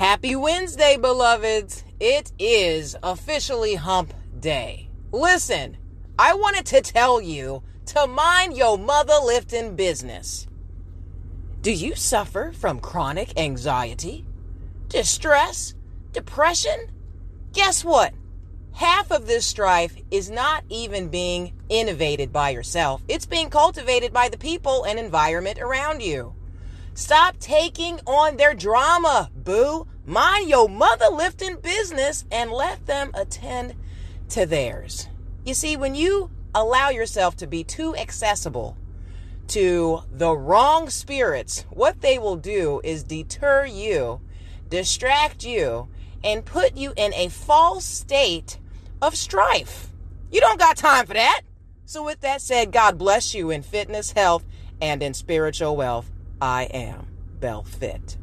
Happy Wednesday, beloveds. It is officially hump day. Listen, I wanted to tell you to mind your mother lifting business. Do you suffer from chronic anxiety, distress, depression? Guess what? Half of this strife is not even being innovated by yourself. It's being cultivated by the people and environment around you. Stop taking on their drama, boo. Mind your mother lifting business and let them attend to theirs. You see, when you allow yourself to be too accessible to the wrong spirits, what they will do is deter you, distract you, and put you in a false state of strife. You don't got time for that. So, with that said, God bless you in fitness, health, and in spiritual wealth. I am Bell Fit.